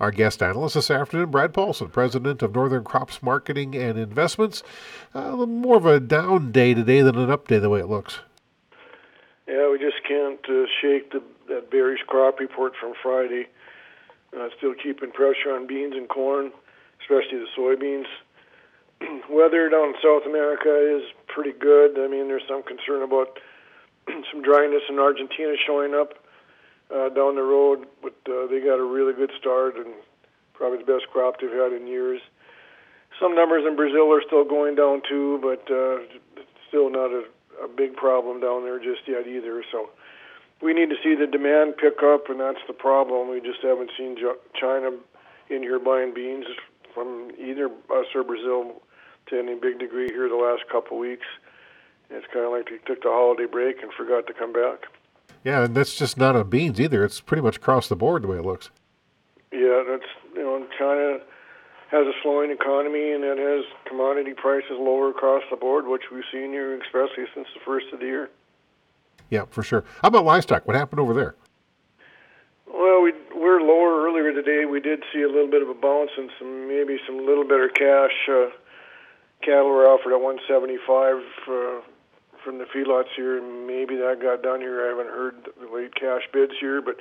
Our guest analyst this afternoon, Brad Paulson, president of Northern Crops Marketing and Investments. Uh, more of a down day today than an up day, the way it looks. Yeah, we just can't uh, shake the, that bearish crop report from Friday. Uh, still keeping pressure on beans and corn, especially the soybeans. Weather down in South America is pretty good. I mean, there's some concern about some dryness in Argentina showing up uh, down the road, but uh, they got a really good start and probably the best crop they've had in years. Some numbers in Brazil are still going down too, but uh, still not a, a big problem down there just yet either. So we need to see the demand pick up, and that's the problem. We just haven't seen China in here buying beans from either us or Brazil to any big degree here the last couple weeks. It's kind of like they took the holiday break and forgot to come back. Yeah, and that's just not on beans either. It's pretty much across the board the way it looks. Yeah, that's you know China has a slowing economy and it has commodity prices lower across the board, which we've seen here especially since the first of the year. Yeah, for sure. How about livestock? What happened over there? Well, we we're lower earlier today. We did see a little bit of a bounce and some maybe some little better cash. Uh, cattle were offered at 175 uh, from the feedlots here. Maybe that got done here. I haven't heard the late cash bids here, but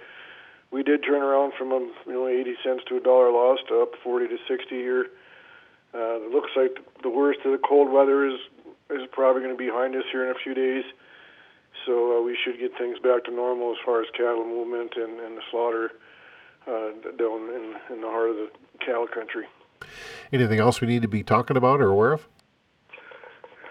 we did turn around from a you know 80 cents to a dollar loss to up 40 to 60 here. Uh, it looks like the worst of the cold weather is is probably going to be behind us here in a few days. So uh, we should get things back to normal as far as cattle movement and, and the slaughter uh, down in, in the heart of the cattle country. Anything else we need to be talking about or aware of?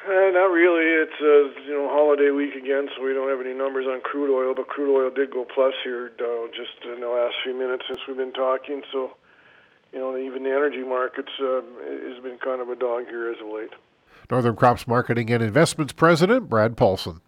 Uh, not really. It's uh, you know holiday week again, so we don't have any numbers on crude oil. But crude oil did go plus here uh, just in the last few minutes since we've been talking. So you know even the energy markets uh, has been kind of a dog here as of late. Northern Crops Marketing and Investments President Brad Paulson.